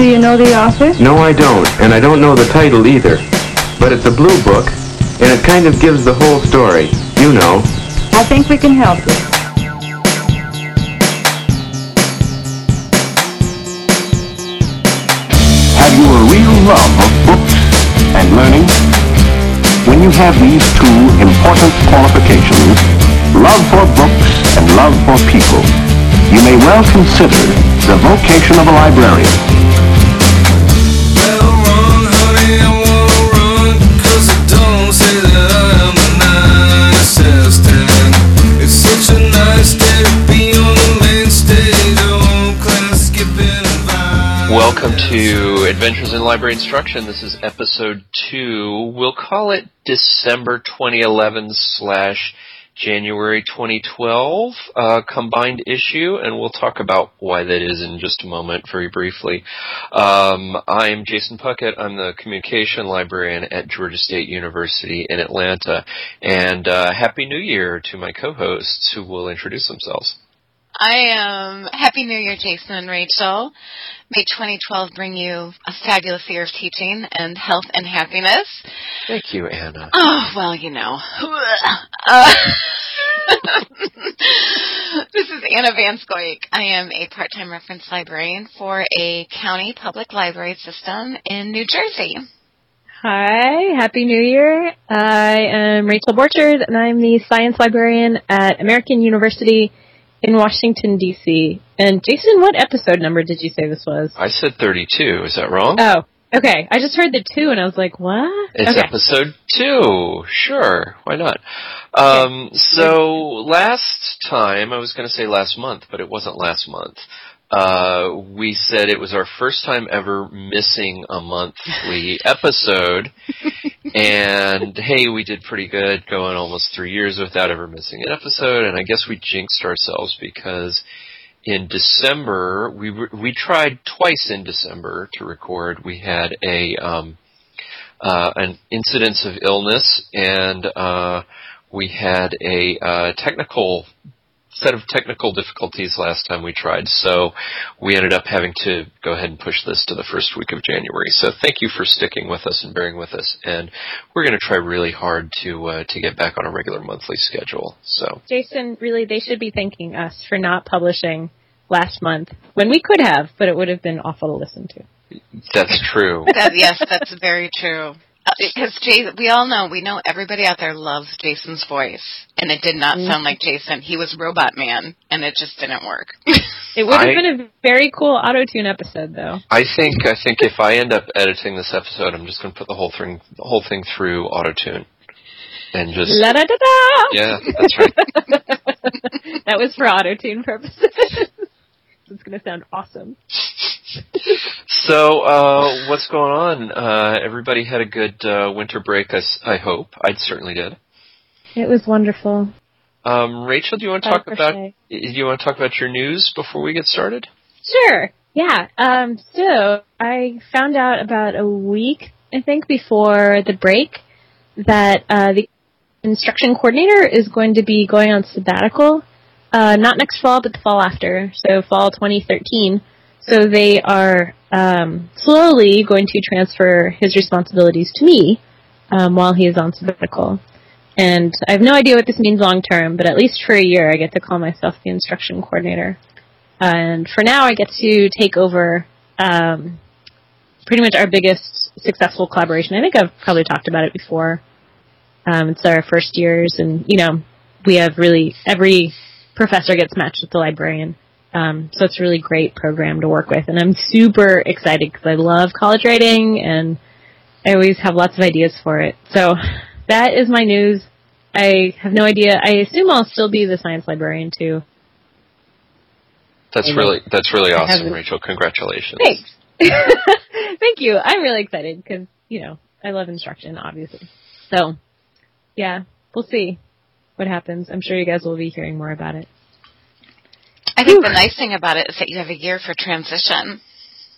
Do you know the author? No, I don't, and I don't know the title either. But it's a blue book, and it kind of gives the whole story. You know. I think we can help you. Have you a real love of books and learning? When you have these two important qualifications, love for books and love for people, you may well consider the vocation of a librarian. Welcome to Adventures in Library Instruction. This is episode two. We'll call it December 2011 slash January 2012 uh, combined issue, and we'll talk about why that is in just a moment, very briefly. Um, I'm Jason Puckett. I'm the communication librarian at Georgia State University in Atlanta, and uh, Happy New Year to my co-hosts who will introduce themselves. I am Happy New Year, Jason and Rachel. May 2012 bring you a fabulous year of teaching and health and happiness. Thank you, Anna. Oh, well, you know. Uh, this is Anna Van Scoik. I am a part-time reference librarian for a county public library system in New Jersey. Hi, Happy New Year. I am Rachel Borchardt, and I'm the science librarian at American University in Washington, D.C. And Jason, what episode number did you say this was? I said 32. Is that wrong? Oh, okay. I just heard the two, and I was like, what? It's okay. episode two. Sure, why not? Um, so last time, I was going to say last month, but it wasn't last month. Uh, we said it was our first time ever missing a monthly episode, and hey, we did pretty good, going almost three years without ever missing an episode. And I guess we jinxed ourselves because in December we were, we tried twice in December to record. We had a um, uh, an incidence of illness, and uh, we had a uh, technical set of technical difficulties last time we tried, so we ended up having to go ahead and push this to the first week of January. So thank you for sticking with us and bearing with us, and we're going to try really hard to uh, to get back on a regular monthly schedule. So Jason, really, they should be thanking us for not publishing last month when we could have, but it would have been awful to listen to. that's true. That, yes, that's very true. Because Jay, we all know, we know everybody out there loves Jason's voice, and it did not sound like Jason. He was Robot Man, and it just didn't work. It would have I- been a very cool auto tune episode, though. I think I think if I end up editing this episode, I'm just going to put the whole thing the whole thing through AutoTune, and just La da da da! yeah, that's right. that was for auto tune purposes. it's going to sound awesome. So, uh, what's going on? Uh, everybody had a good uh, winter break. I hope. I certainly did. It was wonderful. Um, Rachel, do you want to talk about? Crochet. Do you want to talk about your news before we get started? Sure. Yeah. Um, so I found out about a week, I think, before the break that uh, the instruction coordinator is going to be going on sabbatical. Uh, not next fall, but the fall after. So fall 2013. So they are um, slowly going to transfer his responsibilities to me um, while he is on sabbatical. And I have no idea what this means long term, but at least for a year, I get to call myself the instruction coordinator. And for now, I get to take over um, pretty much our biggest successful collaboration. I think I've probably talked about it before. Um, it's our first years, and you know, we have really every professor gets matched with the librarian. Um, so it's a really great program to work with, and I'm super excited because I love college writing, and I always have lots of ideas for it. So that is my news. I have no idea. I assume I'll still be the science librarian too. That's really that's really awesome, Rachel. Congratulations. Thanks. Thank you. I'm really excited because you know I love instruction, obviously. So, yeah, we'll see what happens. I'm sure you guys will be hearing more about it. I think the nice thing about it is that you have a year for transition.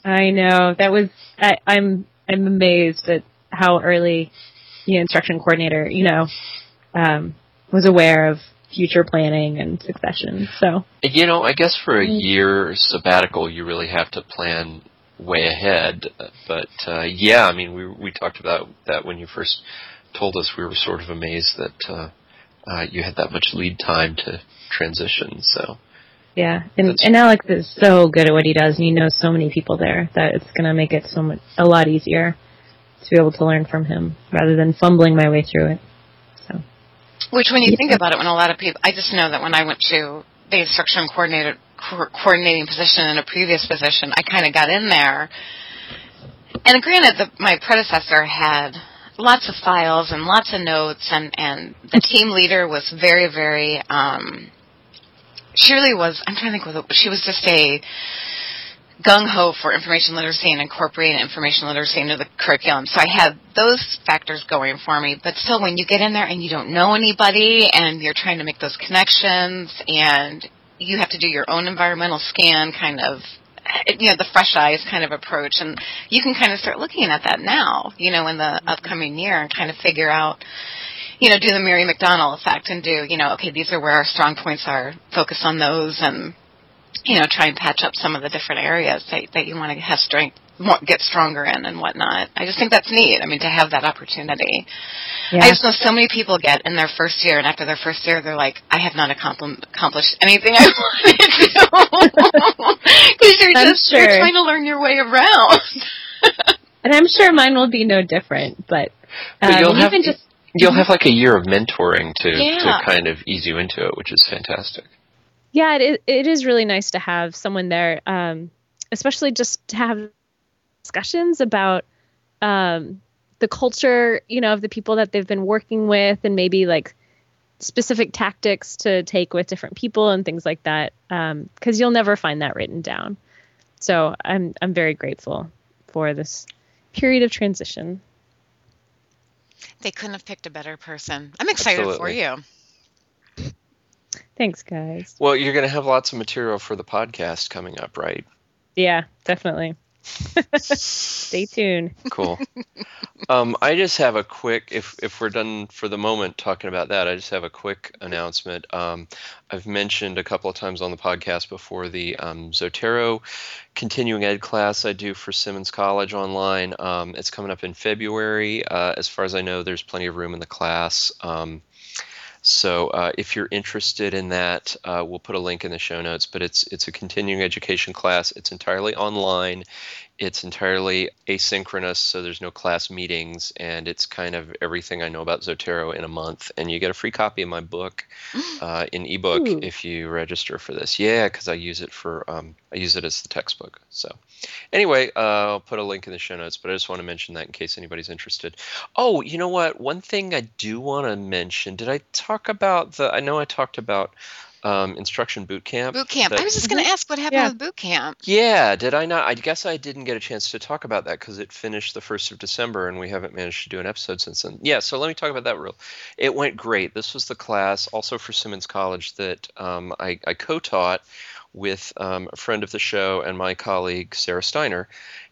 I know that was I, I'm I'm amazed at how early the instruction coordinator, you know, um, was aware of future planning and succession. So You know, I guess for a year sabbatical, you really have to plan way ahead. But uh, yeah, I mean, we we talked about that when you first told us. We were sort of amazed that uh, uh, you had that much lead time to transition. So Yeah, and That's- and Alex is so good at what he does, and he knows so many people there that it's going to make it so much a lot easier to be able to learn from him rather than fumbling my way through it. So Which, when you Yeah. think about it, when a lot of people, I just know that when I went to the instruction coordinator co- coordinating position in a previous position, I kind of got in there. And granted, the, my predecessor had lots of files and lots of notes, and and the team leader was very, very. um She really was. I'm trying to think. What she was just a gung ho for information literacy and incorporating information literacy into the curriculum. So I had those factors going for me. But still, when you get in there and you don't know anybody and you're trying to make those connections and you have to do your own environmental scan kind of you know the fresh eyes kind of approach and you can kind of start looking at that now you know in the upcoming year and kind of figure out you know do the mary mcdonald effect and do you know okay these are where our strong points are focus on those and you know, try and patch up some of the different areas that, that you want to have strength, get stronger in and whatnot. I just think that's neat. I mean, to have that opportunity. yeah, I just know so many people get in their first year, and after their first year, they're like, I have not accompli- accomplished anything I wanted to. Because you're I'm just, you're trying to learn your way around. and I'm sure mine will be no different. But, But um, you'll and have even just you'll have like a year of mentoring to Yeah. to kind of ease you into it, which is fantastic. yeah, it it is really nice to have someone there, um, especially just to have discussions about um, the culture, you know, of the people that they've been working with, and maybe like specific tactics to take with different people and things like that. Because you'll never find that written down. So I'm I'm very grateful for this period of transition. They couldn't have picked a better person. I'm excited for you. Thanks, guys. Well, you're going to have lots of material for the podcast coming up, right? Yeah, definitely. Stay tuned. Cool. um, I just have a quick, if if we're done for the moment talking about that, I just have a quick announcement. Um, I've mentioned a couple of times on the podcast before the um, Zotero continuing ed class I do for Simmons College online. Um, it's coming up in February. Uh, as far as I know, there's plenty of room in the class. So uh, if you're interested in that, uh, we'll put a link in the show notes. But it's it's a continuing education class. It's entirely online. It's entirely asynchronous, so there's no class meetings, and it's kind of everything I know about Zotero in a month. And you get a free copy of my book uh, in ebook Ooh. if you register for this. Yeah, because I use it for um, I use it as the textbook. So anyway, uh, I'll put a link in the show notes. But I just want to mention that in case anybody's interested. Oh, you know what? One thing I do want to mention. Did I talk about the? I know I talked about um, instruction boot camp. Boot camp. that- I was just going to ask what happened Yeah. with boot camp. yeah, did I not? I guess I didn't get a chance to talk about that because it finished the first of December, and we haven't managed to do an episode since then. Yeah, so let me talk about that real. It went great. This was the class, also for Simmons College, that um, I, I co-taught with um, a friend of the show and my colleague Sarah Steiner,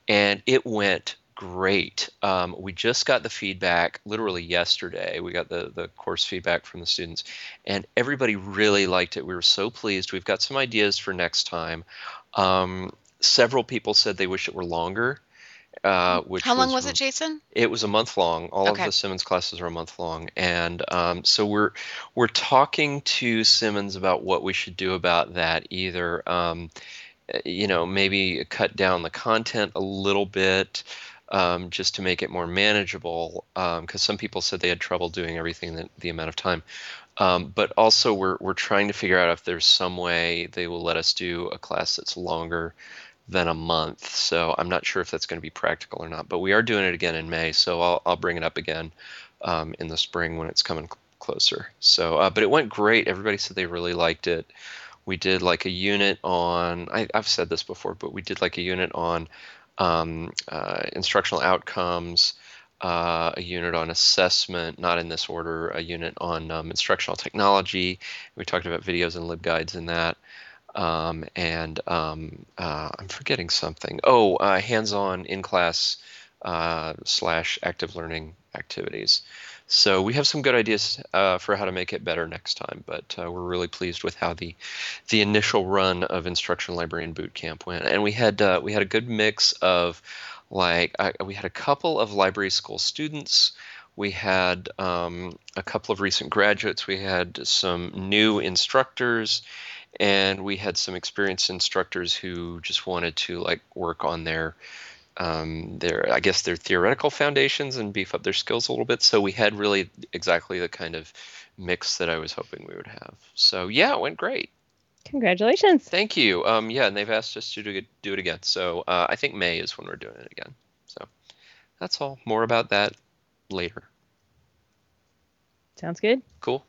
and it went great. Um, we just got the feedback literally yesterday. We got the the course feedback from the students, and everybody really liked it. We were so pleased. We've got some ideas for next time. Um, several people said they wish it were longer. Uh, which How long was it, Jason? it was a month long. All Okay. of the Simmons classes are a month long, and um, so we're we're talking to Simmons about what we should do about that. Either um, uh, you know maybe cut down the content a little bit. Um, just to make it more manageable, because some people said they had trouble doing everything in the amount of time. Um, but also, we're we're trying to figure out if there's some way they will let us do a class that's longer than a month. So I'm not sure if that's going to be practical or not. But we are doing it again in May, so I'll I'll bring it up again um, in the spring when it's coming cl- closer. So, uh, but it went great. Everybody said they really liked it. We did like a unit on. I, I've said this before, but we did like a unit on um, uh, instructional outcomes. Uh, a unit on assessment, not in this order, a unit on um, instructional technology. We talked about videos and libguides in that um, and um, uh, I'm forgetting something. Oh, uh, hands-on in-class uh, slash active learning activities. So we have some good ideas uh, for how to make it better next time, but uh, we're really pleased with how the the initial run of Instruction Librarian Boot Camp went, and we had uh, we had a good mix of like I, we had a couple of library school students. We had um, a couple of recent graduates. We had some new instructors, and we had some experienced instructors who just wanted to like work on their um, their I guess their theoretical foundations and beef up their skills a little bit. So we had really exactly the kind of mix that I was hoping we would have. So yeah, it went great. Congratulations. Thank you. Um, yeah, and they've asked us to do it, do it again. So uh, I think May is when we're doing it again. So that's all. More about that later. Sounds good. Cool.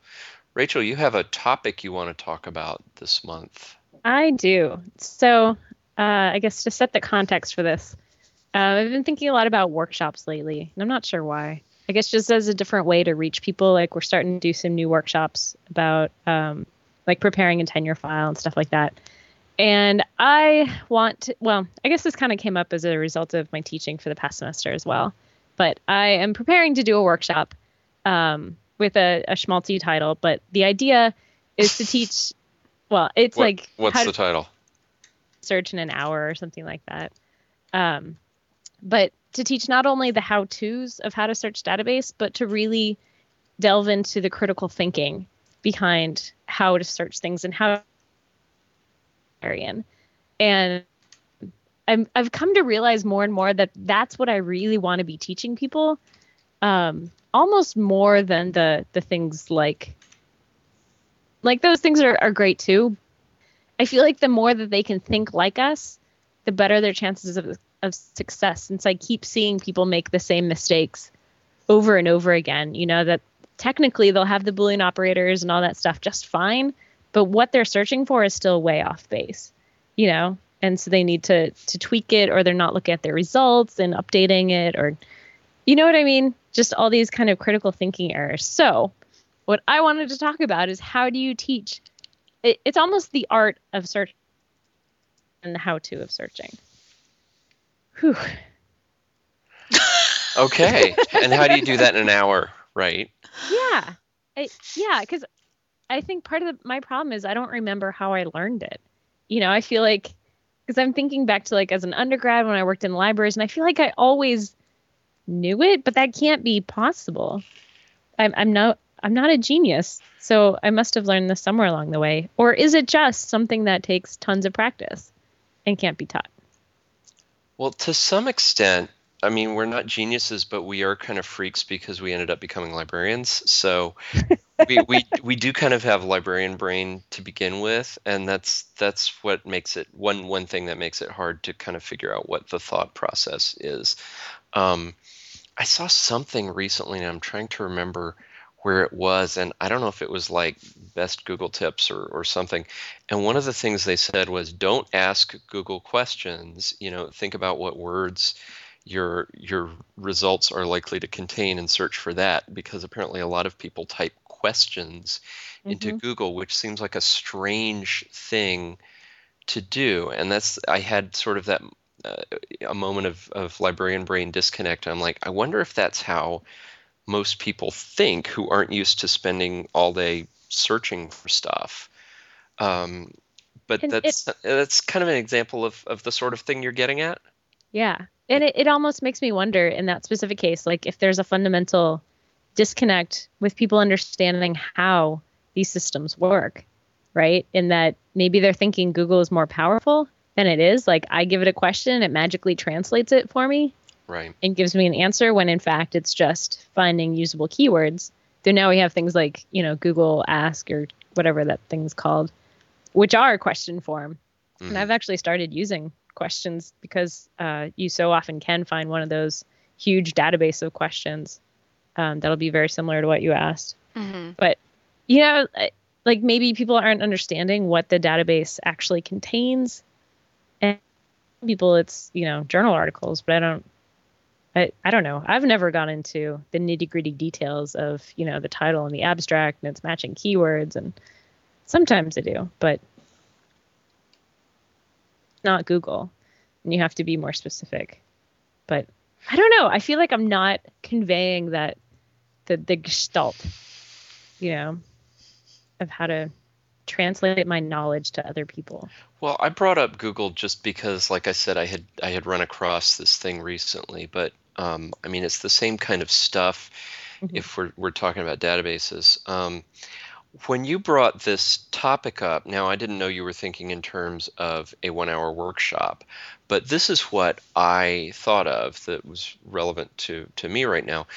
Rachel, you have a topic you want to talk about this month. I do. So, uh, I guess to set the context for this, uh, I've been thinking a lot about workshops lately, and I'm not sure why. I guess just as a different way to reach people. Like we're starting to do some new workshops about um, like preparing a tenure file and stuff like that. And I want to, well, I guess this kind of came up as a result of my teaching for the past semester as well. But I am preparing to do a workshop um, with a, a schmaltzy title. But the idea is to teach, well, it's What- like what's the title? search in an hour or something like that. Um, but to teach not only the how to's of how to search database, but to really delve into the critical thinking behind how to search things and how and I'm, I've come to realize more and more that that's what I really want to be teaching people, um, almost more than the the things like like those things are, are great too. I feel like the more that they can think like us, the better their chances of of success. Since I keep seeing people make the same mistakes over and over again, you know that technically they'll have the boolean operators and all that stuff just fine, but what they're searching for is still way off base, you know. And so they need to to tweak it, or they're not looking at their results and updating it, or you know what I mean? Just all these kind of critical thinking errors. So, what I wanted to talk about is how do you teach? It, it's almost the art of search and the how to of searching. Whew. Okay. and how do you do that in an hour, right? Yeah, I, yeah, because I think part of the, my problem is I don't remember how I learned it. You know, I feel like because I'm thinking back to like as an undergrad when I worked in libraries, and I feel like I always knew it, but that can't be possible. I'm I'm not I'm not a genius, so I must have learned this somewhere along the way. Or is it just something that takes tons of practice and can't be taught? Well, to some extent, I mean, we're not geniuses, but we are kind of freaks because we ended up becoming librarians. So we, we we do kind of have librarian brain to begin with, and that's that's what makes it one one thing that makes it hard to kind of figure out what the thought process is. Um, I saw something recently, and I'm trying to remember where it was, and I don't know if it was like best Google tips or, or something. And one of the things they said was don't ask Google questions. You know, think about what words your your results are likely to contain and search for that because apparently a lot of people type questions into mm-hmm. Google, which seems like a strange thing to do. And that's I had sort of that a moment of, of librarian brain disconnect. I'm like, I wonder if that's how most people think who aren't used to spending all day searching for stuff. Um, but And that's that's kind of an example of, of the sort of thing you're getting at. Yeah. And it, it almost makes me wonder in that specific case, like if there's a fundamental disconnect with people understanding how these systems work, right? In that maybe they're thinking Google is more powerful than it is. Like I give it a question, it magically translates it for me Right. and gives me an answer when in fact it's just finding usable keywords. So now we have things like, you know, Google Ask or whatever that thing's called, which are question form. And I've actually started using questions because uh, you so often can find one of those huge database of questions um, that'll be very similar to what you asked. hmm But, you know, like maybe people aren't understanding what the database actually contains. And people, it's, you know, journal articles, but I don't. I, I don't know. I've never gone into the nitty gritty details of, you know, the title and the abstract and its matching keywords. And sometimes I do, but not Google. And you have to be more specific. But I don't know. I feel like I'm not conveying that the the gestalt, you know, of how to translate my knowledge to other people. Well, I brought up Google just because, like I said, I had I had run across this thing recently, but um, I mean, it's the same kind of stuff. Mhm. If we're we're talking about databases, um, when you brought this topic up, now I didn't know you were thinking in terms of a one-hour workshop, but this is what I thought of that was relevant to to me right now.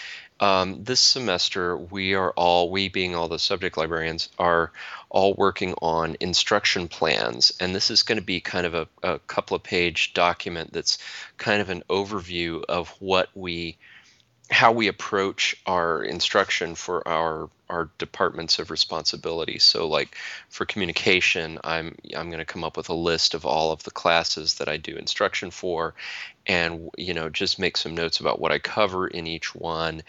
Um, this semester, we are all, we being all the subject librarians, are all working on instruction plans. And this is going to be kind of a, a couple of page document that's kind of an overview of what we, how we approach our instruction for our our departments of responsibility. So like for communication, I'm I'm going to come up with a list of all of the classes that I do instruction for and you know just make some notes about what I cover in each one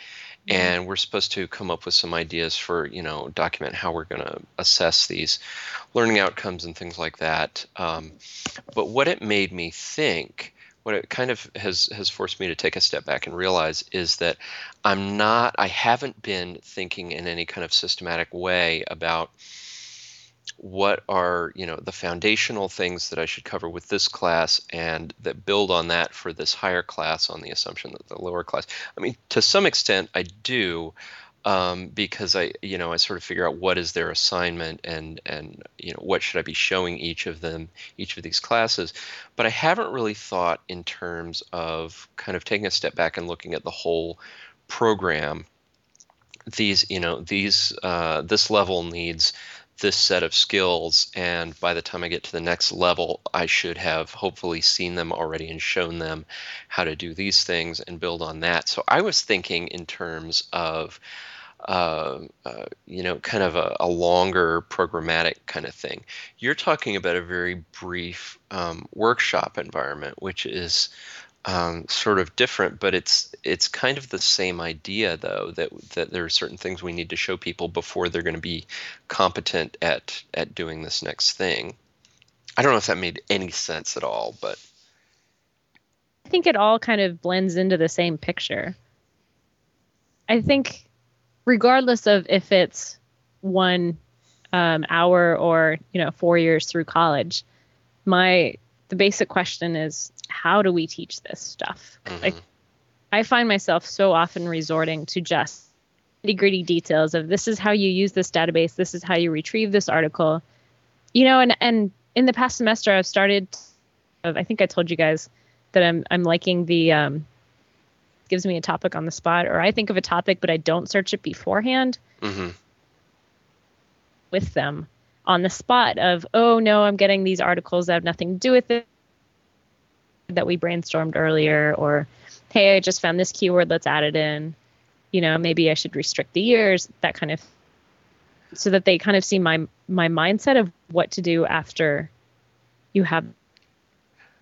and we're supposed to come up with some ideas for you know document how we're going to assess these learning outcomes and things like that. Um, but what it made me think what it kind of has has forced me to take a step back and realize is that i'm not i haven't been thinking in any kind of systematic way about what are you know the foundational things that I should cover with this class and that build on that for this higher class on the assumption that the lower class. I mean to some extent I do um, because I you know I sort of figure out what is their assignment and and you know what should I be showing each of them each of these classes. But I haven't really thought in terms of kind of taking a step back and looking at the whole program. These you know these uh, this level needs this set of skills and by the time i get to the next level i should have hopefully seen them already and shown them how to do these things and build on that. So i was thinking in terms of uh, uh, you know kind of a, a, longer programmatic kind of thing. You're talking about a very brief um, workshop environment which is um, sort of different, but it's it's kind of the same idea though that that there are certain things we need to show people before they're going to be competent at at doing this next thing. I don't know if that made any sense at all, but I think it all kind of blends into the same picture. I think, regardless of if it's one um, hour or you know four years through college, my the basic question is how do we teach this stuff? Mhm. Like, I find myself so often resorting to just nitty gritty details of this is how you use this database, this is how you retrieve this article, you know. And and in the past semester, I've started. I think I told you guys that I'm I'm liking the um, gives me a topic on the spot, or I think of a topic but I don't search it beforehand hmm with them on the spot of oh no i'm getting these articles that have nothing to do with it that we brainstormed earlier or hey i just found this keyword let's add it in you know maybe i should restrict the years that kind of so that they kind of see my my mindset of what to do after you have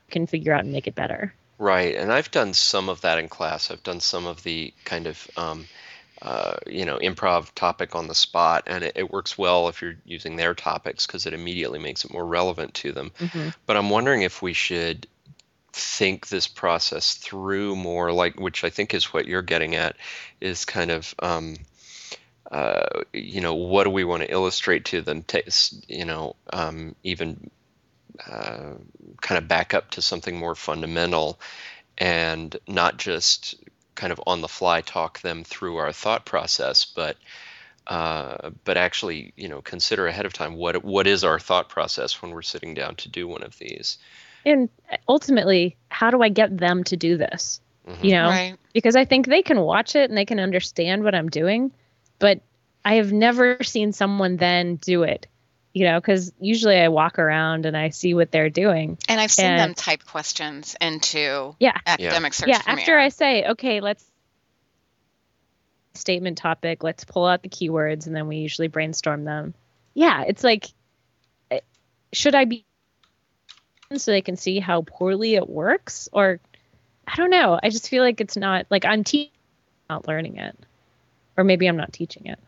can figure out and make it better right. And I've done some of that in class. I've done some of the kind of um, uh, you know improv topic on the spot, and it, it works well if you're using their topics because it immediately makes it more relevant to them. But I'm wondering if we should think this process through more, like which I think is what you're getting at, is kind of um, uh, you know what do we want to illustrate to them? S- you know, um, even uh, kind of back up to something more fundamental, and not just kind of on the fly talk them through our thought process, but uh, but actually, you know, consider ahead of time what what is our thought process when we're sitting down to do one of these. and ultimately how do i get them to do this Mhm. you know Right. because I think they can watch it and they can understand what I'm doing, but I have never seen someone then do it. You know, because usually I walk around and I see what they're doing. And I've seen And- them type questions into Yeah. academic search yeah. Premier. After I say, okay, let's statement topic, let's pull out the keywords, and then we usually brainstorm them. Yeah, it's like, eh, should I be so they can see how poorly it works, or I don't know. I just feel like it's not like I'm teaching, not learning it, or maybe I'm not teaching it.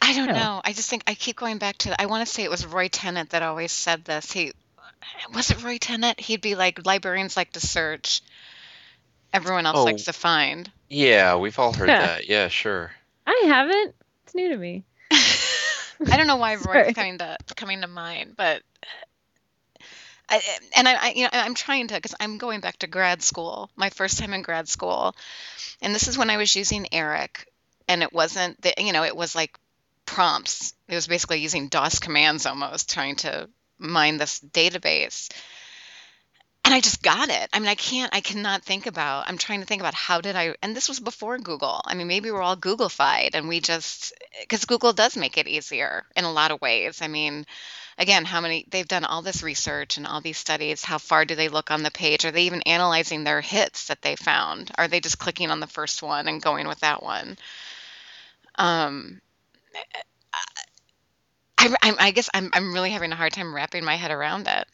I don't Yeah. know. I just think I keep going back to. I want to say it was Roy Tennant that always said this. He was it Roy Tennant. He'd be like, librarians like to search, everyone else Oh. likes to find. Yeah, we've all heard Yeah. that. Yeah, sure. I haven't. It's new to me. I don't know why Sorry. Roy's coming to coming to mind, but I, and I, I you know I'm trying to because I'm going back to grad school, my first time in grad school, and this is when I was using ERIC, and it wasn't the you know it was like prompts. It was basically using DOS commands almost trying to mine this database. And I just got it. I mean, I can't, I cannot think about, I'm trying to think about how did I, and this was before Google. I mean, maybe we're all Googlified and we just, because Google does make it easier in a lot of ways. I mean, again, how many, they've done all this research and all these studies. How far do they look on the page? Are they even analyzing their hits that they found? Are they just clicking on the first one and going with that one? Um, I, I, I guess I'm, I'm really having a hard time wrapping my head around it.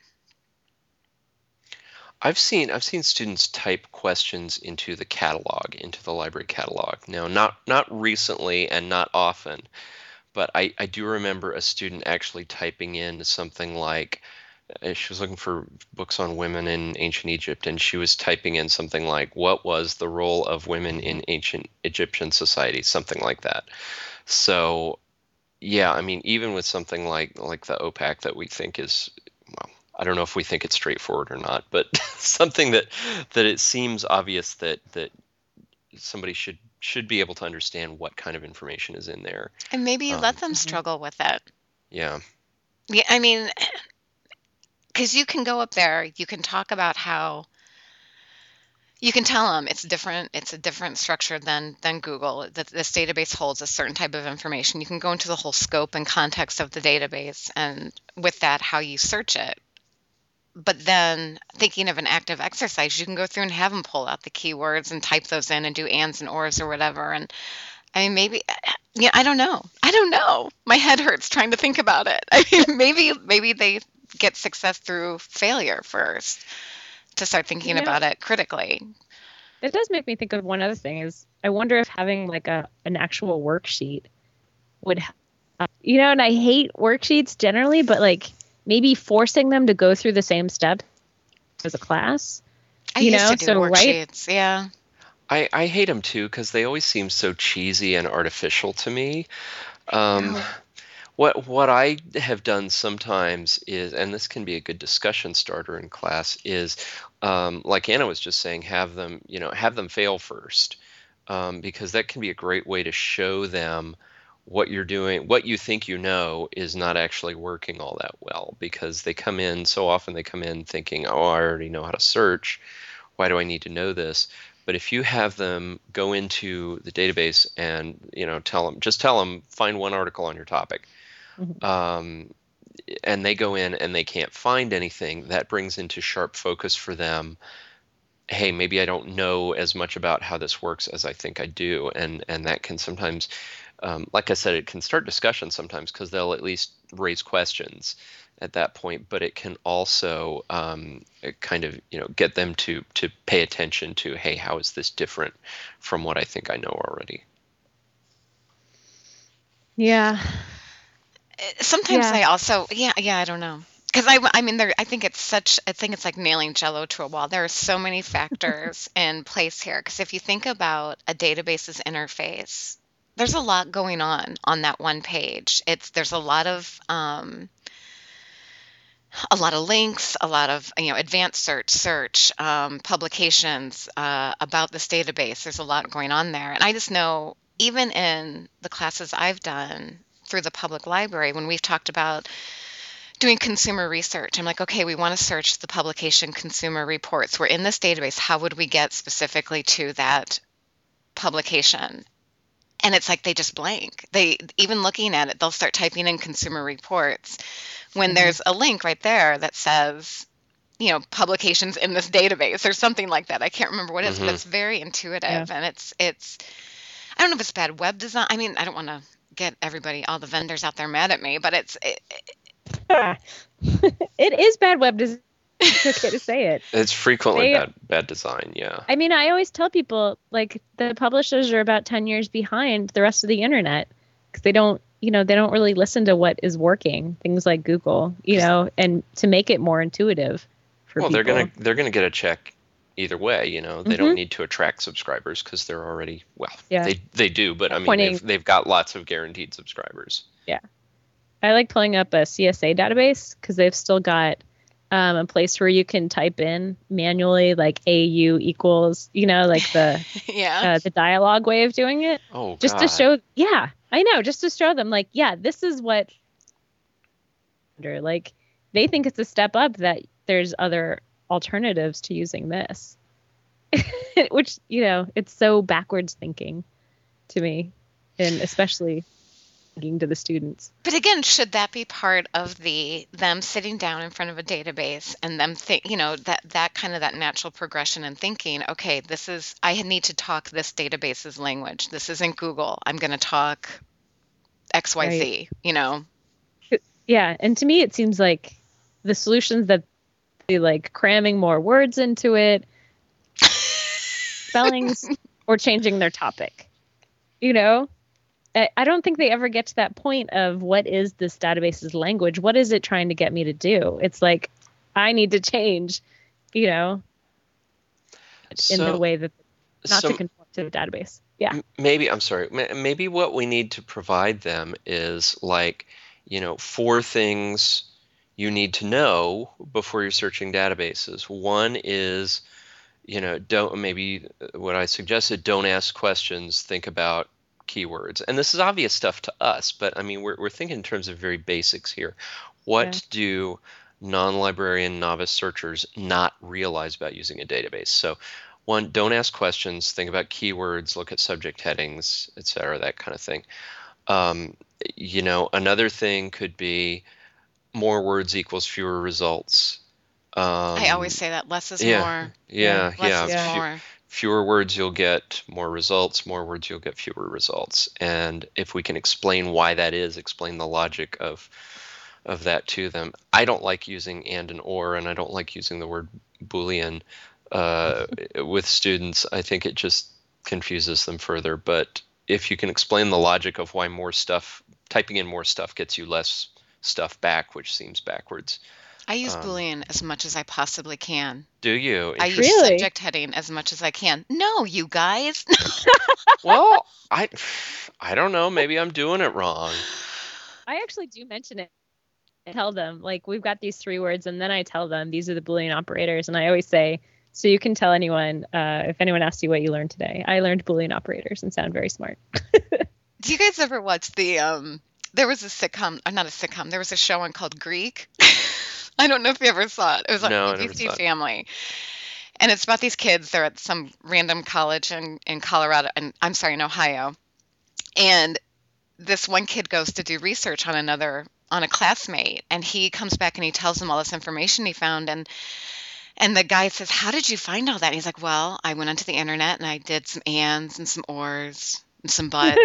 I've seen I've seen students type questions into the catalog, into the library catalog. Now, not not recently and not often, but I, I do remember a student actually typing in something like uh, she was looking for books on women in ancient Egypt, and she was typing in something like "What was the role of women in ancient Egyptian society?" Something like that. So, yeah, I mean, even with something like like the OPAC that we think is well, I don't know if we think it's straightforward or not, but something that that it seems obvious that that somebody should should be able to understand what kind of information is in there. And maybe Um, let them struggle with it. Yeah. Yeah, I mean, because you can go up there, you can talk about how you can tell them it's different. It's a different structure than than Google. That this database holds a certain type of information. You can go into the whole scope and context of the database, and with that, how you search it. But then, thinking of an active exercise, you can go through and have them pull out the keywords and type those in and do ands and ors or whatever. And I mean, maybe, yeah, I don't know. I don't know. My head hurts trying to think about it. I mean, maybe, maybe they get success through failure first to start thinking You know- about it critically. It does make me think of one other thing is I wonder if having like a an actual worksheet would help. you know, and I hate worksheets generally, but like maybe forcing them to go through the same steps as a class. I You used know, to do so right- worksheets. Yeah. I, I hate them too because they always seem so cheesy and artificial to me. Um, what what I have done sometimes is, and this can be a good discussion starter in class, is um, like Anna was just saying, have them you know have them fail first, um, because that can be a great way to show them what you're doing, what you think you know is not actually working all that well because they come in so often they come in thinking, oh, I already know how to search. Why do I need to know this? But if you have them go into the database and you know tell them, just tell them find one article on your topic, um, and they go in and they can't find anything, that brings into sharp focus for them. Hey, maybe I don't know as much about how this works as I think I do, and and that can sometimes, um, like I said, it can start discussions sometimes because they'll at least raise questions at that point, but it can also um, kind of you know get them to to pay attention to hey, how is this different from what I think I know already? Yeah. Sometimes Yeah. I also, yeah, yeah, I don't know. Because I, I mean, there. I think it's such. I think it's like nailing Jello to a wall. There are so many factors in place here. Because if you think about a database's interface, there's a lot going on on that one page. It's there's a lot of um, a lot of links, a lot of you know advanced search, search, um, publications uh, about this database. There's a lot going on there, and I just know even in the classes I've done through the public library, when we've talked about doing consumer research, I'm like, okay, we want to search the publication consumer reports. We're in this database. How would we get specifically to that publication? And it's like they just blank. They even looking at it, they'll start typing in consumer reports when there's a link right there that says, you know, publications in this database or something like that. I can't remember what it is, but Mhm. it's very intuitive Yeah. and it's it's I don't know if it's bad web design. I mean, I don't want to get everybody, all the vendors out there mad at me, but it's it, it is bad web design. It's okay to say it. It's frequently They- bad bad design. Yeah. I mean, I always tell people like the publishers are about 10 years behind the rest of the internet because they don't, you know, they don't really listen to what is working. Things like Google, you know, and to make it more intuitive for well, people. they're gonna they're gonna get a check either way. You know, they don't need to attract subscribers because they're already well. Mm-hmm. Yeah. They they do, but I mean, Pointing- they've, they've got lots of guaranteed subscribers. Yeah i like pulling up a CSA database because they've still got um, a place where you can type in manually like AU equals, you know, like the yeah. uh, the Dialog way of doing it, Oh, just to show. Yeah, I know, just to show them like, yeah, this is what. Like they think it's a step up that there's other alternatives to using this, which you know it's so backwards thinking to me, and especially thinking to the students. But again, should that be part of the them sitting down in front of a database and them think, you know, that that kind of that natural progression and thinking, okay, this is I need to talk this database's language. This isn't Google. I'm going to talk XYZ, you know. Yeah, and to me it seems like the solutions that like cramming more words into it, spellings, or changing their topic. You know, I I don't think they ever get to that point of what is this database's language? What is it trying to get me to do? It's like I need to change, you know, in the way that not so to conform to the database. Yeah. Maybe i'm sorry maybe what we need to provide them is like you know four things you need to know before you're searching databases. One is you know don't maybe uh, what i suggested don't ask questions think about keywords. And this is obvious stuff to us but i mean we're, we're thinking in terms of very basics here. What Yeah. do non-librarian novice searchers not realize about using a database? So one don't ask questions think about keywords look at subject headings etc that kind of thing. Um, you know another thing could be more words equals fewer results um, I always say that less is yeah, more. yeah yeah. Less yeah, is more. fewer words you'll get more results more words you'll get fewer results and if we can explain why that is explain the logic of of that to them i don't like using and and or and i don't like using the word boolean uh, with students i think it just confuses them further but if you can explain the logic of why more stuff typing in more stuff gets you less stuff back which seems backwards I use Um, Boolean as much as I possibly can. do you I use Really? subject heading as much as I can. No, you guys. well i i don't know maybe i'm doing it wrong I actually do mention it. I tell them like we've got these three words, and then I tell them these are the Boolean operators, and I always say so you can tell anyone uh, if anyone asks you what you learned today. I learned Boolean operators and sound very smart. Do you guys ever watch the um there was a sitcom, uh, not a sitcom, there was a show on called Greek. I don't know if you ever saw it. It was on No, ABC. Family. And it's about these kids. They're at some random college in, in Colorado, and I'm sorry, in Ohio. And this one kid goes to do research on another, on a classmate, and he comes back and he tells them all this information he found. And and the guy says, How did you find all that? And he's like, Well, I went onto the internet and I did some ands and some ors and some buts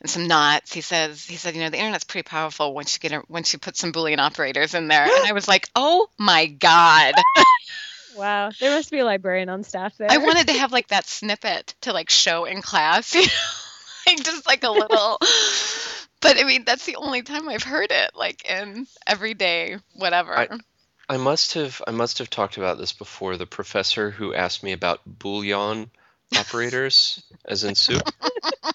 and some knots. He says, he said, you know, the internet's pretty powerful once you get a, once you put some Boolean operators in there. And I was like, oh my god, wow, there must be a librarian on staff there. I wanted to have like that snippet to like show in class, you know, like just like a little. But I mean, that's the only time I've heard it, like in everyday whatever. I- I must have I must have talked about this before. The professor who asked me about bouillon operators, as in soup.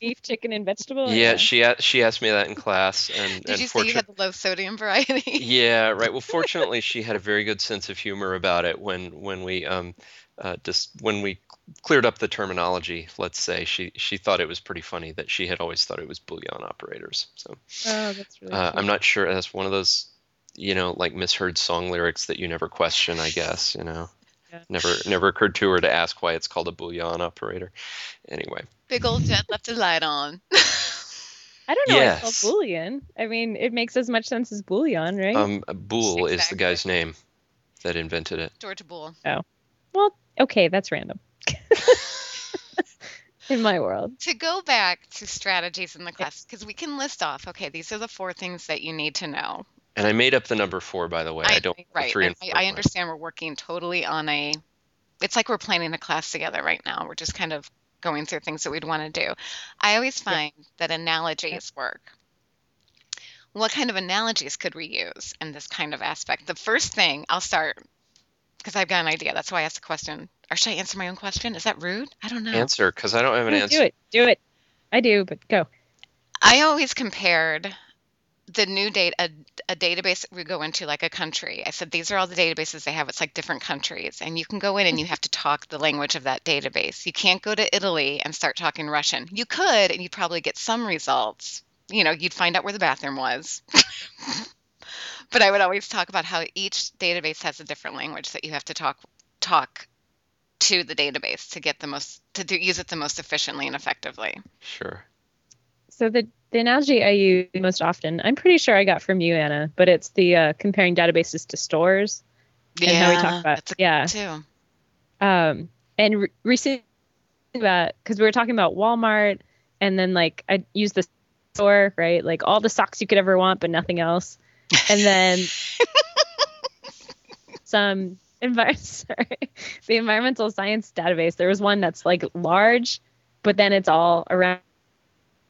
beef, chicken, and vegetable. Yeah, she she asked me that in class, and Did and you say you had the low sodium variety? yeah, right. Well, fortunately, she had a very good sense of humor about it when when we um uh, just when we cleared up the terminology. Let's say she she thought it was pretty funny that she had always thought it was bouillon operators. So Oh, that's really. uh. I'm not sure. That's one of those you know like misheard song lyrics that you never question. I guess you know. Yeah. Never, never occurred to her to ask why it's called a bouillon operator. Anyway, Big old jet left a light on. I don't know why it's called Boolean. I mean, it makes as much sense as Bouillon, right? um, Boole is the guy's name that invented it. George Boole. well, okay, that's random. In my world. to go back to strategies in the class because we can list off okay these are the four things that you need to know And I made up the number four, by the way. I, don't. right Three and and I, I understand we're working totally on a it's like we're planning a class together right now we're just kind of going through things that we'd want to do i always find that analogies work what kind of analogies could we use in this kind of aspect the first thing i'll start because I've got an idea. That's why I asked the question. Or should I answer my own question? Is that rude? I don't know. Answer, because I don't have an No, answer. do it. Do it. I do, but go. I always compared the new date a, a database we go into like a country. I said these are all the databases they have. It's like different countries, and you can go in and you mm-hmm. have to talk the language of that database. You can't go to Italy and start talking Russian. You could, and you'd probably get some results. You know, you'd find out where the bathroom was. but I would always talk about how each database has a different language that you have to talk talk to the database to get the most to do, use it the most efficiently and effectively. Sure. So the the analogy I use most often, I'm pretty sure I got from you, Anna, but it's the uh, comparing databases to stores and how we talk about that's yeah. too. Um, and re- recently, about because we were talking about Walmart, and then like I used the store, right? Like all the socks you could ever want, but nothing else. And then some envi- sorry, the environmental science database. There was one that's like large, but then it's all around.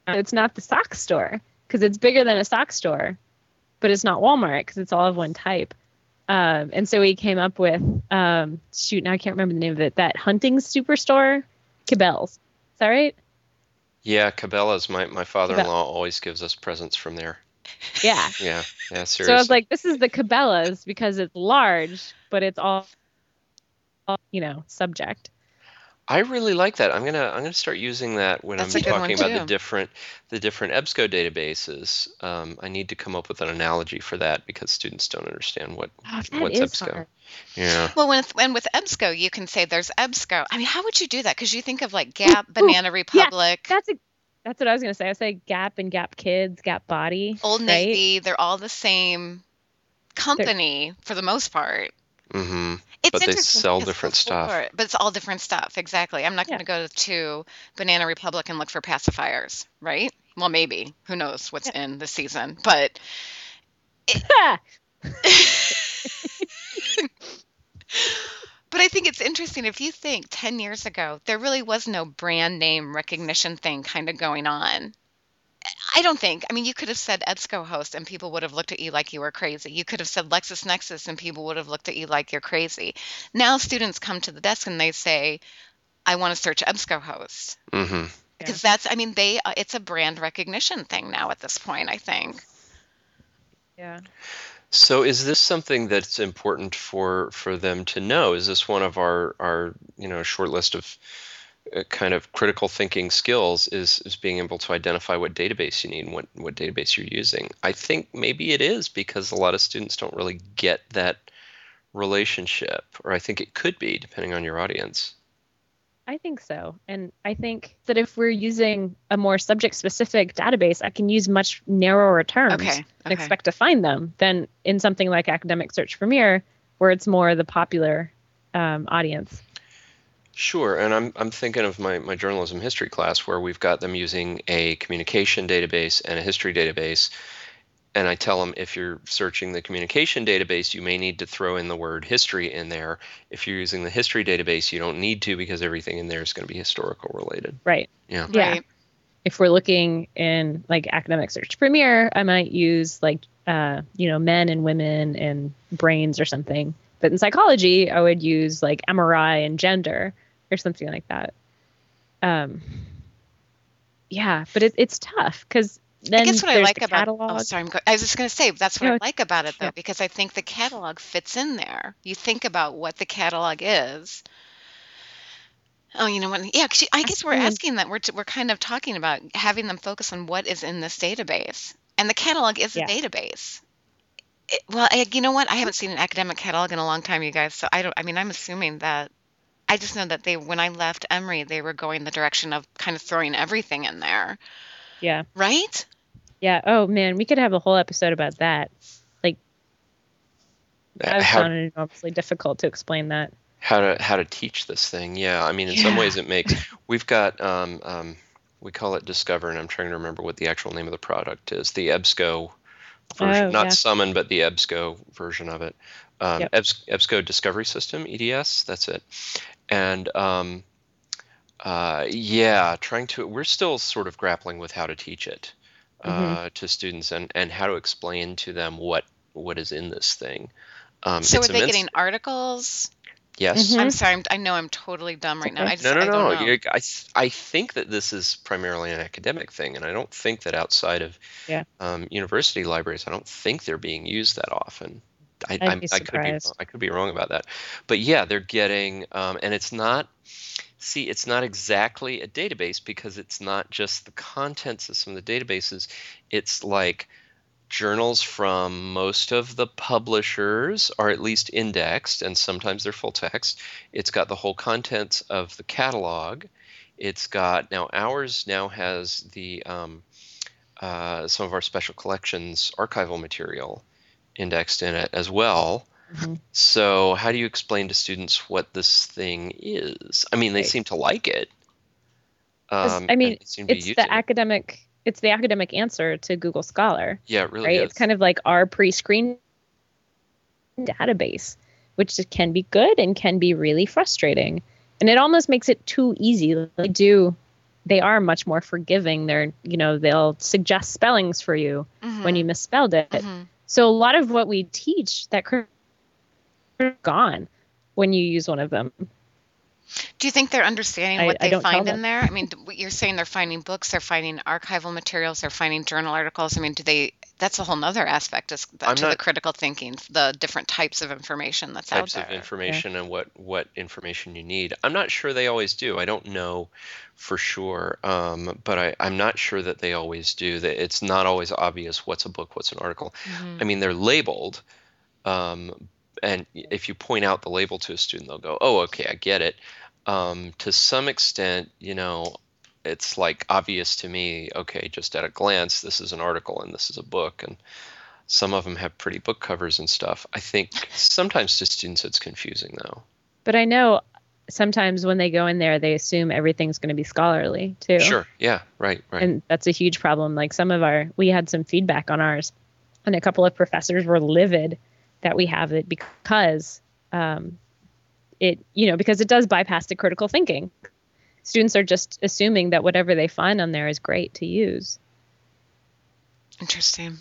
It's not the sock store because it's bigger than a sock store, but it's not Walmart because it's all of one type. Um, and so we came up with um, shoot now I can't remember the name of it that hunting superstore Cabela's. Is that right? Yeah, Cabela's. My, my father-in-law always gives us presents from there. Yeah. Yeah, yeah, seriously. So I was like, this is the Cabela's because it's large, but it's all, all you know, subject. I really like that. I'm gonna I'm gonna start using that when That's I'm a good one, talking about the different the different EBSCO databases. Um, I need to come up with an analogy for that because students don't understand what Oh, what's EBSCO. hard. Yeah. Well, when it's, and with EBSCO, you can say there's EBSCO. I mean, how would you do that? Because you think of like Gap, Banana Republic, Yeah, That's a, that's what I was gonna say. I say Gap and Gap Kids, Gap Body. Old right? Navy. They're all the same company for the most part. Mm-hmm. It's But they sell different stuff. before- But it's all different stuff. Exactly. I'm not Yeah. going to go to Banana Republic and look for pacifiers, right? Well, maybe. Who knows what's in the season? But But I think it's interesting if you think 10 years ago, there really was no brand name recognition thing kind of going on. I don't think. I mean, you could have said EBSCO host and people would have looked at you like you were crazy. You could have said LexisNexis and people would have looked at you like you're crazy. Now students come to the desk and they say, I want to search EBSCO host. Mm-hmm. Because that's, I mean, they, uh, it's a brand recognition thing now at this point, I think. yeah. So is this something that's important for for them to know? Is this one of our our you know short list of kind of critical thinking skills is is being able to identify what database you need and what what database you're using? I think maybe it is because a lot of students don't really get that relationship or I think it could be depending on your audience. I think so. And I think that if we're using a more subject specific database, I can use much narrower terms Okay, and expect to find them than in something like Academic Search Premier, where it's more the popular um, audience. Sure, and I'm I'm thinking of my, my journalism history class where we've got them using a communication database and a history database, and I tell them if you're searching the communication database, you may need to throw in the word history in there. If you're using the history database, you don't need to because everything in there is going to be historical related. Right. Yeah. Yeah. Right. If we're looking in like Academic Search Premier, I might use like, uh, you know, men and women and brains or something. But in psychology, I would use like MRI and gender or something like that. Um, yeah, but it, it's tough because then I guess what I like the about catalog. oh sorry I'm go- I was just going to say that's what No, I like about it though yeah. because I think the catalog fits in there. You think about what the catalog is. Oh, you know what? Yeah, 'cause you- I guess we're asking that we're t- we're kind of talking about having them focus on what is in this database, and the catalog is Yeah. a database. It, well, I, you know what? I haven't seen an academic catalog in a long time, you guys. So I don't. I mean, I'm assuming that. I just know that they, when I left Emory, they were going the direction of kind of throwing everything in there, yeah. right? Yeah. Oh man, we could have a whole episode about that. Like, I've How, found it enormously difficult to explain that. how to how to teach this thing. Yeah, I mean, in some ways it makes. We've got um, um, we call it Discover, and I'm trying to remember what the actual name of the product is. The EBSCO version, Oh, not yeah. Summon, but the EBSCO version of it. Um, Yep. EBS, EBSCO Discovery System (EDS). That's it. And um, uh, yeah, trying to. We're still sort of grappling with how to teach it uh, Mm-hmm. to students and and how to explain to them what what is in this thing. Um, So it's are they immense- getting articles? Yes. Mhm. I'm sorry. I'm, I know I'm totally dumb right now. I just No, no, I no. don't know. I, I think that this is primarily an academic thing, and I don't think that outside of Yeah. um, university libraries, I don't think they're being used that often. I, be I could be. I could be wrong about that, but yeah, they're getting, um, and it's not. See, it's not exactly a database because it's not just the contents of some of the databases. It's like journals from most of the publishers are at least indexed, and sometimes they're full text. It's got the whole contents of the catalog. It's got now ours now has the um, uh, some of our special collections archival material indexed in it as well. Mhm. So how do you explain to students what this thing is? I mean, they Right. seem to like it. Um, I mean, they seem to be it's using the it. academic. It's the academic answer to Google Scholar, Yeah, it really right? is. It's kind of like our pre-screened database, which can be good and can be really frustrating, and it almost makes it too easy. They do, they are much more forgiving. They're, you know, they'll suggest spellings for you Mhm. when you misspelled it. Mhm. So a lot of what we teach that cr- gone when you use one of them. Do you think they're understanding what I they don't find in there? I mean, you're saying they're finding books, they're finding archival materials, they're finding journal articles. I mean, do they? That's a whole nother aspect is I'm to the critical thinking, the different types of information that's types out there. of there. information and what what information you need. I'm not sure they always do. I don't know for sure, um, but I, I'm not sure that they always do. That it's not always obvious what's a book, what's an article. Mhm. I mean, they're labeled, um, and if you point out the label to a student, they'll go, "Oh, okay, I get it." Um, to some extent, you know, it's like obvious to me. Okay, just at a glance, this is an article and this is a book, and some of them have pretty book covers and stuff. I think sometimes to students it's confusing though. But I know sometimes when they go in there, they assume everything's going to be scholarly too. Sure. Yeah. Right. Right. And that's a huge problem. Like some of our, we had some feedback on ours, and a couple of professors were livid that we have it because um, it, you know, because it does bypass the critical thinking. Students are just assuming that whatever they find on there is great to use. Interesting.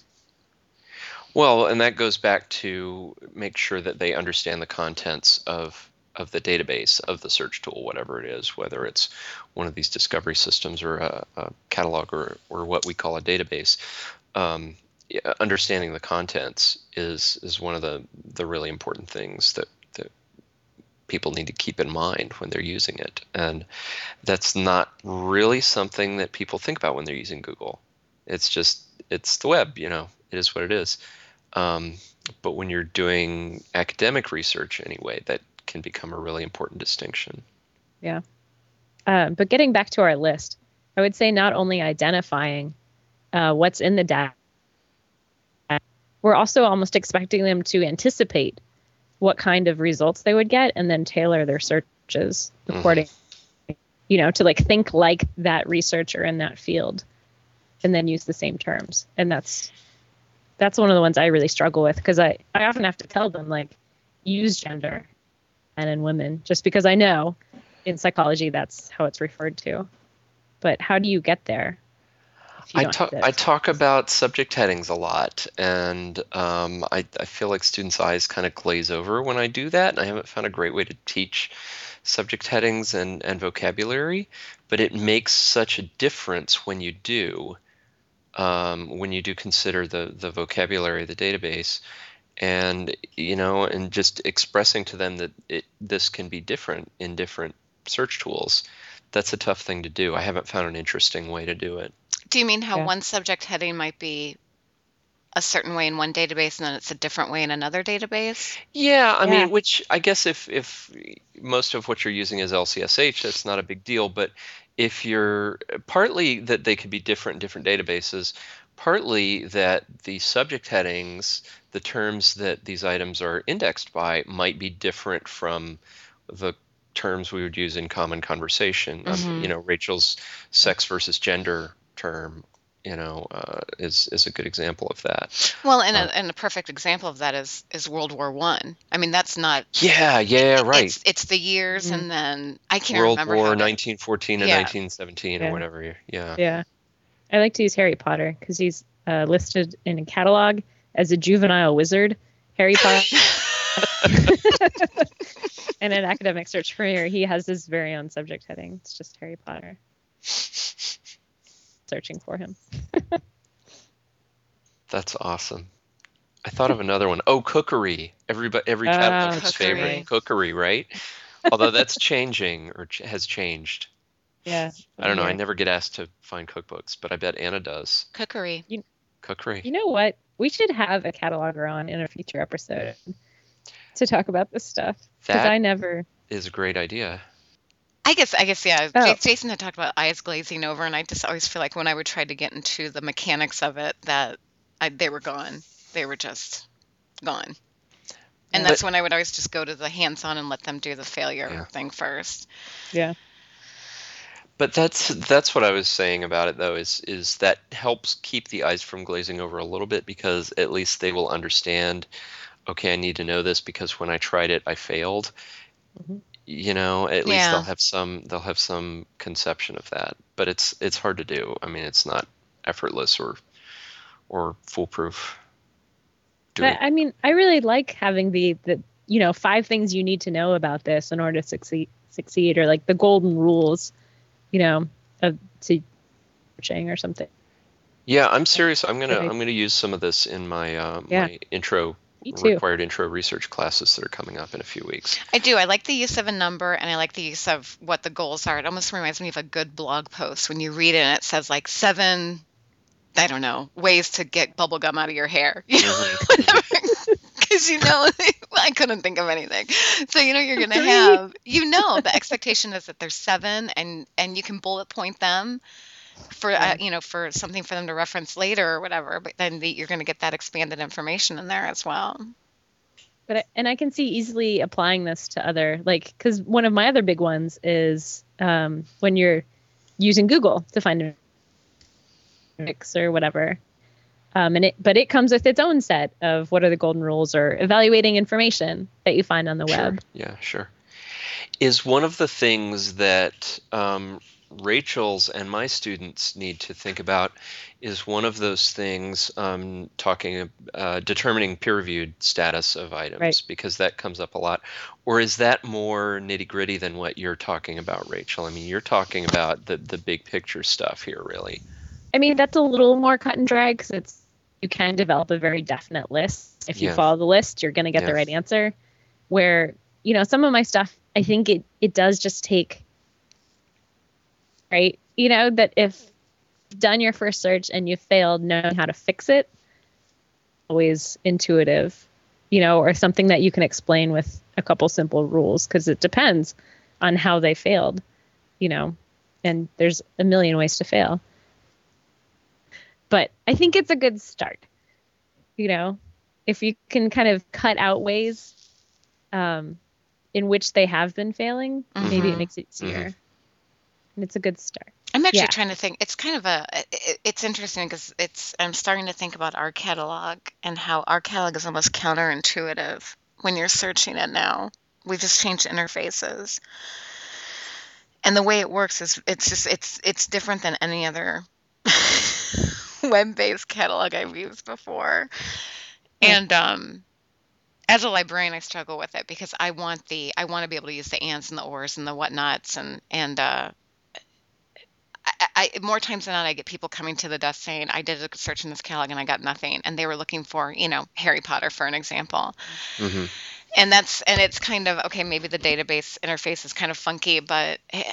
Well, and that goes back to make sure that they understand the contents of of the database of the search tool, whatever it is, whether it's one of these discovery systems or a, a catalog or or what we call a database. Um, understanding the contents is is one of the the really important things that that people need to keep in mind when they're using it, and that's not really something that people think about when they're using Google. It's just it's the web, you know. It is what it is. Um, but when you're doing academic research anyway, that can become a really important distinction. Uh, but getting back to our list, I would say not only identifying uh, what's in the data, we're also almost expecting them to anticipate what kind of results they would get and then tailor their searches Mhm. according, you know, to like think like that researcher in that field, and then use the same terms. And that's that's one of the ones I really struggle with because I I often have to tell them like use gender, men and women, just because I know in psychology that's how it's referred to. But how do you get there? I talk I talk about subject headings a lot, and um, I, I feel like students' eyes kind of glaze over when I do that. And I haven't found a great way to teach subject headings and, and vocabulary, but it makes such a difference when you do. Um, when you do consider the the vocabulary of the database, and you know, and just expressing to them that it this can be different in different search tools. That's a tough thing to do. I haven't found an interesting way to do it. Do you mean how Yeah. one subject heading might be a certain way in one database and then it's a different way in another database? Yeah, I Yeah. mean, which I guess if if most of what you're using is LCSH, that's not a big deal. But if you're partly that they could be different in different databases, partly that the subject headings, the terms that these items are indexed by, might be different from the terms we would use in common conversation. Um, Mhm. you know, Rachel's sex versus gender term, you know, uh, is is a good example of that. Well, and, Uh, a, and a perfect example of that is is World War One. I. mean, that's not Yeah, yeah, right. It's, it's the years, Mhm. and then I can't World remember World War 1914 and Yeah. 1917 Yeah. or whatever. Yeah. Yeah. I like to use Harry Potter because he's uh, listed in a catalog as a juvenile wizard. Harry Potter. And an academic search for he has his very own subject heading. It's just Harry Potter. Searching for him. That's awesome. I thought of another one. Oh, cookery. Everybody, every oh, catalog's cookery. favorite cookery, right? Although that's changing or ch- has changed. Yeah. I don't know. I never get asked to find cookbooks, but I bet Anna does. Cookery. Cookery. You know what? We should have a cataloger on in a future episode to talk about this stuff. Because I never. is a great idea. I guess, I guess, yeah. Oh. Jason had talked about eyes glazing over, and I just always feel like when I would try to get into the mechanics of it, that I, they were gone. They were just gone. And But- that's when I would always just go to the hands-on and let them do the failure Yeah. thing first. Yeah. But that's that's what I was saying about it though is is that helps keep the eyes from glazing over a little bit because at least they will understand okay I need to know this because when I tried it I failed. Mhm. You know, at least they'll have some they'll have some conception of that. But it's it's hard to do. I mean, it's not effortless or or foolproof. But I mean, I really like having the the you know five things you need to know about this in order to succeed succeed or like the golden rules, you know, of to coaching or something. Yeah, I'm serious. I'm gonna I'm gonna use some of this in my uh, Yeah. my intro. Required intro research classes that are coming up in a few weeks. I do. I like the use of a number, and I like the use of what the goals are. It almost reminds me of a good blog post when you read it and it says like seven, I don't know, ways to get bubble gum out of your hair. You know, mm-hmm. because you know, I couldn't think of anything. So you know, you're gonna have, you know, the expectation is that there's seven, and and you can bullet point them for uh, you know for something for them to reference later or whatever. But then the, you're gonna get that expanded information in there as well. But I, and I can see easily applying this to other like because one of my other big ones is um, when you're using Google to find a mix or whatever. Um, and it, but it comes with its own set of what are the golden rules or evaluating information that you find on the Sure. web. Yeah, sure. Is one of the things that um, Rachel's and my students need to think about is one of those things um, talking uh, determining peer-reviewed status of items Right. because that comes up a lot, or is that more nitty-gritty than what you're talking about, Rachel? I mean, you're talking about the the big picture stuff here, really. I mean, that's a little more cut and dry because it's you can develop a very definite list. If you Yeah. follow the list, you're going to get Yeah. the right answer. Where you know some of my stuff, I think it it does just take right. You know that if done your first search and you failed, knowing how to fix it, always intuitive. You know, or something that you can explain with a couple simple rules because it depends on how they failed. You know, and there's a million ways to fail but I think it's a good start. You know, if you can kind of cut out ways um, in which they have been failing, maybe it Mhm. makes it easier. And it's a good start. I'm actually Yeah. trying to think. It's kind of a. It, it's interesting because it's. I'm starting to think about our catalog and how our catalog is almost counterintuitive when you're searching it now. We just changed interfaces, and the way it works is it's just it's it's different than any other web-based catalog I've used before. And um, as a librarian, I struggle with it because I want the I want to be able to use the ands and the ors and the whatnots and and uh, I, I more times than not, I get people coming to the desk saying, "I did a search in this catalog and I got nothing," and they were looking for, you know, Harry Potter for an example. hmm And that's and it's kind of okay. Maybe the database interface is kind of funky, but it,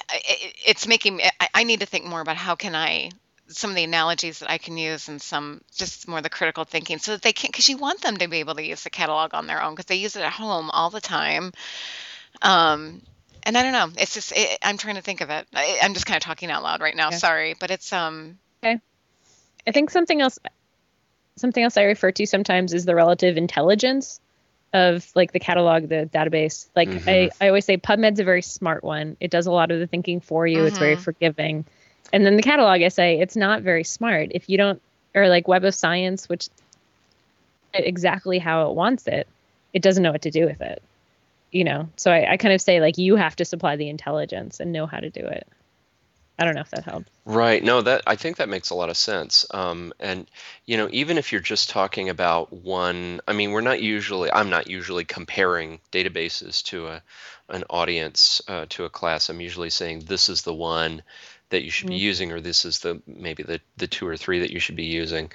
it's making. me- I, I need to think more about how can I some of the analogies that I can use and some just more the critical thinking so that they can because you want them to be able to use the catalog on their own because they use it at home all the time. Um, and I don't know. It's just it, I'm trying to think of it. I, I'm just kind of talking out loud right now. Yeah. Sorry, but it's um Okay. I think something else something else I refer to sometimes is the relative intelligence of like the catalog, the database. Like Mhm. I, I always say PubMed's a very smart one. It does a lot of the thinking for you. It's very Mhm. forgiving. And then the catalog I say it's not very smart. If you don't or like Web of Science, which exactly how it wants it, it doesn't know what to do with it. You know. So I, I kind of say like you have to supply the intelligence and know how to do it. I don't know if that helped. Right. No, that I think that makes a lot of sense. Um, and you know, even if you're just talking about one, I mean, we're not usually, I'm not usually comparing databases to a an audience uh, to a class. I'm usually saying this is the one that you should be using, or this is the maybe the the two or three that you should be using.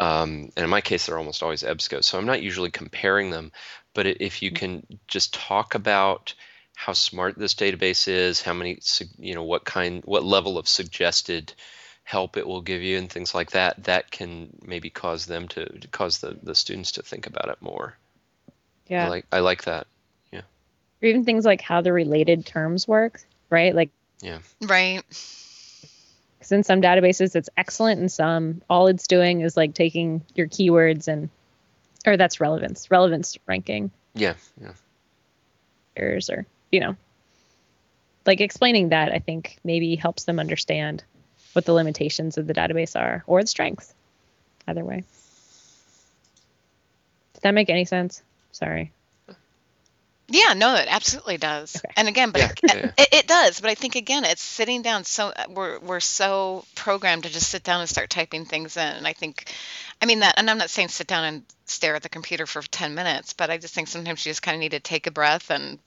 Um, and in my case, they're almost always EBSCO. So I'm not usually comparing them, but if you can just talk about how smart this database is, how many, you know, what kind, what level of suggested help it will give you, and things like that, that can maybe cause them to cause the the students to think about it more. Yeah. I like I like that. Yeah. or even things like how the related terms work, right? Like yeah. Right. Because in some databases it's excellent, and some all it's doing is like taking your keywords and, or that's relevance, relevance ranking Yeah, yeah. errors, or you know, like explaining that I think maybe helps them understand what the limitations of the database are or the strengths. Either way. Did that make any sense? Sorry. Yeah, no, it absolutely does. Okay. And again, but Yeah, it, yeah. it, it does. But I think again, it's sitting down. So uh, we're we're so programmed to just sit down and start typing things in. And I think, I mean that. And I'm not saying sit down and stare at the computer for 10 minutes, but I just think sometimes you just kind of need to take a breath and,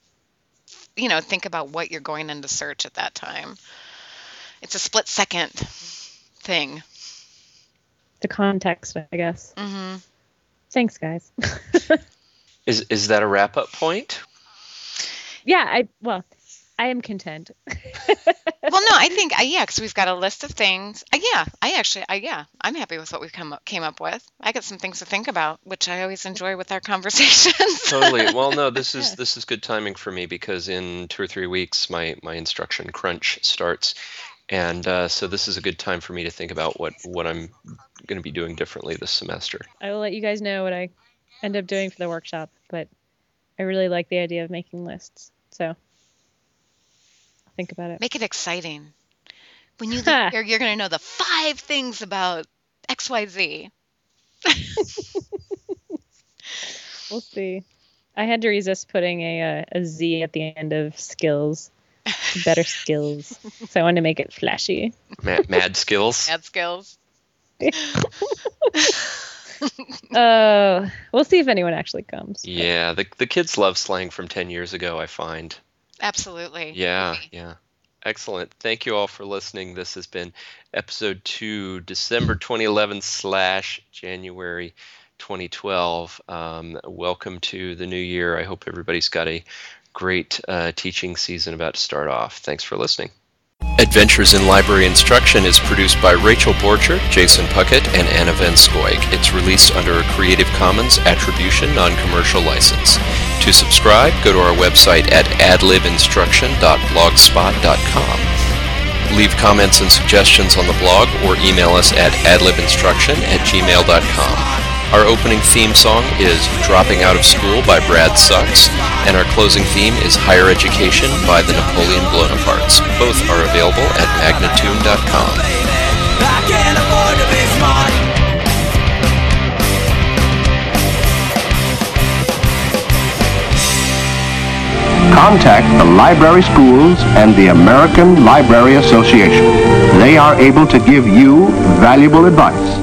you know, think about what you're going into search at that time. It's a split second thing. The context, I guess. hmm Thanks, guys. Is is that a wrap up point? Yeah, I well, I am content. Well, no, I think I yeah, because we've got a list of things. Uh, yeah, I actually, I yeah, I'm happy with what we come up, came up with. I got some things to think about, which I always enjoy with our conversations. totally. Well, no, this is this is good timing for me because in two or three weeks my my instruction crunch starts, and uh, so this is a good time for me to think about what what I'm going to be doing differently this semester. I will let you guys know what I end up doing for the workshop, but I really like the idea of making lists. So I'll think about it. Make it exciting. When you leave here, you're going to know the five things about X, Y, Z. We'll see. I had to resist putting a uh, a Z at the end of skills. Better skills. So I wanted to make it flashy. Mad, mad skills. Mad skills. Uh, we'll see if anyone actually comes. Yeah, the the kids love slang from ten years ago. I find. Absolutely. Yeah, yeah. Excellent. Thank you all for listening. This has been episode two, December 2011 slash January 2012. Um, welcome to the new year. I hope everybody's got a great uh, teaching season about to start off. Thanks for listening. Adventures in Library Instruction is produced by Rachel Borchardt, Jason Puckett, and Anna Van Scoyoc. It's released under a Creative Commons Attribution Non-Commercial License. To subscribe, go to our website at adlibinstruction.blogspot.com. Leave comments and suggestions on the blog or email us at adlibinstruction at gmail.com. Our opening theme song is Dropping Out of School by Brad Sucks, and our closing theme is Higher Education by the Napoleon Bonapartes. Both are available at magnatune.com. I can't afford to be smart. Contact the library schools and the American Library Association. They are able to give you valuable advice.